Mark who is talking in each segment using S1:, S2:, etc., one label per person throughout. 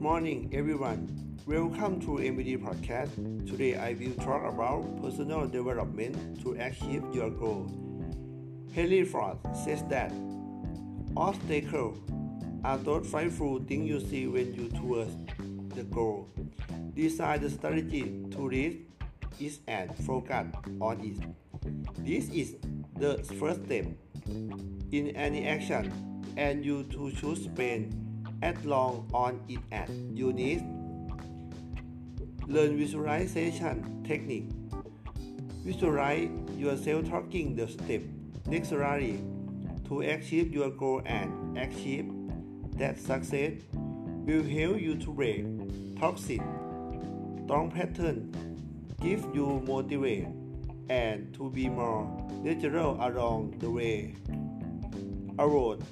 S1: morning, everyone. Welcome to MBD Podcast. Today I will talk about personal development to achieve your goal. Henry Ford says that obstacles are those frightful things you see when you towards the goal. Decide the strategy to reach it and focus on it. This is the first step in any action, and you to choose spend as long on it as you need. Learn visualization technique. Visualize yourself talking the step necessary to achieve your goal and achieve that success will help you to break toxic strong pattern, give you motivate and to be more natural along the way. Avoid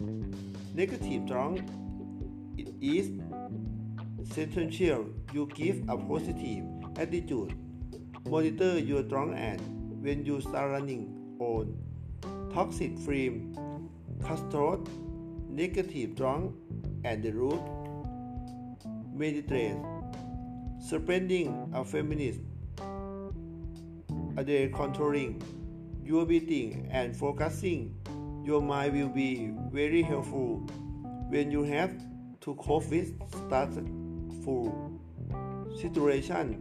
S1: negative thought it is essential you give a positive attitude. Monitor your drunk and when you start running on toxic film, custard, negative drunk, and the root. Meditate. Spending a feminist day controlling your breathing and focusing your mind will be very helpful when you have to cope with stressful situation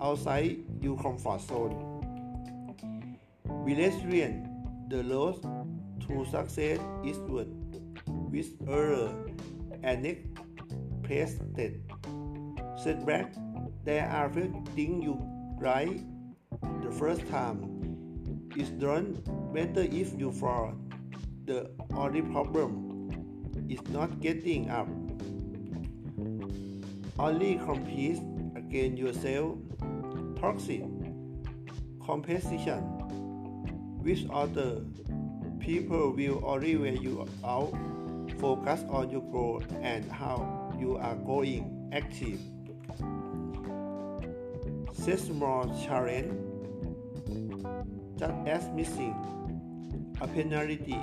S1: outside your comfort zone. Resilient, the road to success is good with error and unexpected setback. There are few things you right the first time. It's done better if you fall. The only problem is not getting up. Only compete against yourself. Toxic competition with other people will only wear you out. Focus on your goal and how you are going active. Set small challenge just as missing a penalty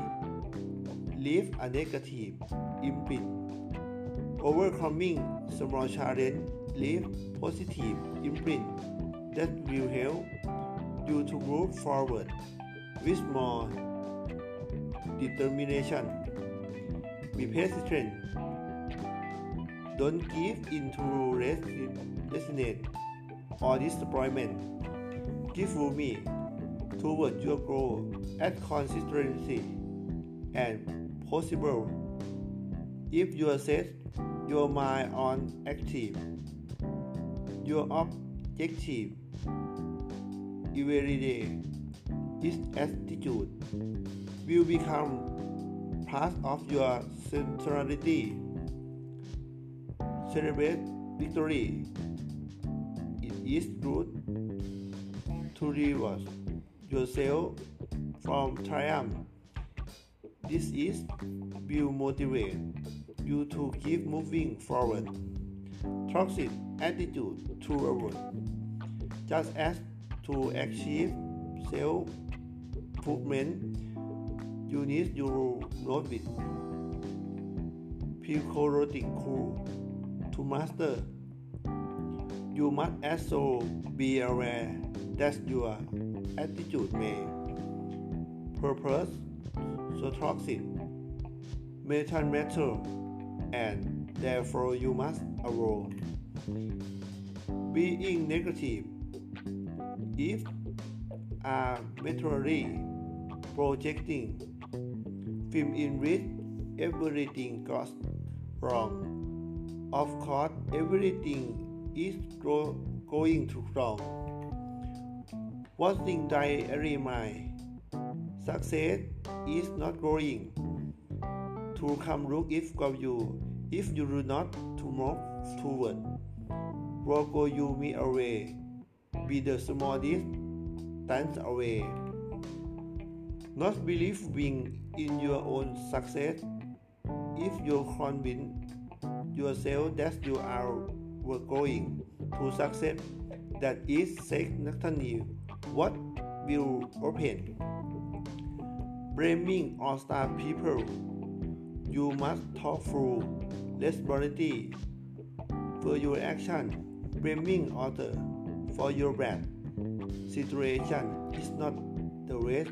S1: leave a negative imprint. Overcoming small challenge leave positive imprint that will help you to move forward with more determination. Be persistent. Don't give in to resistance or disappointment. Give me toward your goal at consistency and possible. If you set your mind on active, your objective every day, this attitude will become part of your centrality. Celebrate victory. It is good to reward yourself from triumph. This is will motivate you to keep moving forward. Toxic attitude to avoid. Just as to achieve self improvement, you need your notice psychologic cool to master. You must also be aware that your attitude may purpose so toxic metal metal and therefore you must avoid being negative. If are mentally projecting film in which everything goes wrong of course everything is go, going to wrong. One thing I remind success is not growing to come look if of you if you do not to move toward. Will go you me away be the smallest dance away not believing in your own success. If you convince yourself that you are going to success that is significantly what will open. Blaming all star people, you must talk through responsibility. for your action, blaming others for your bad situation is not the way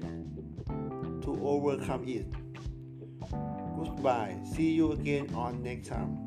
S1: to overcome it. Goodbye. See you again on next time.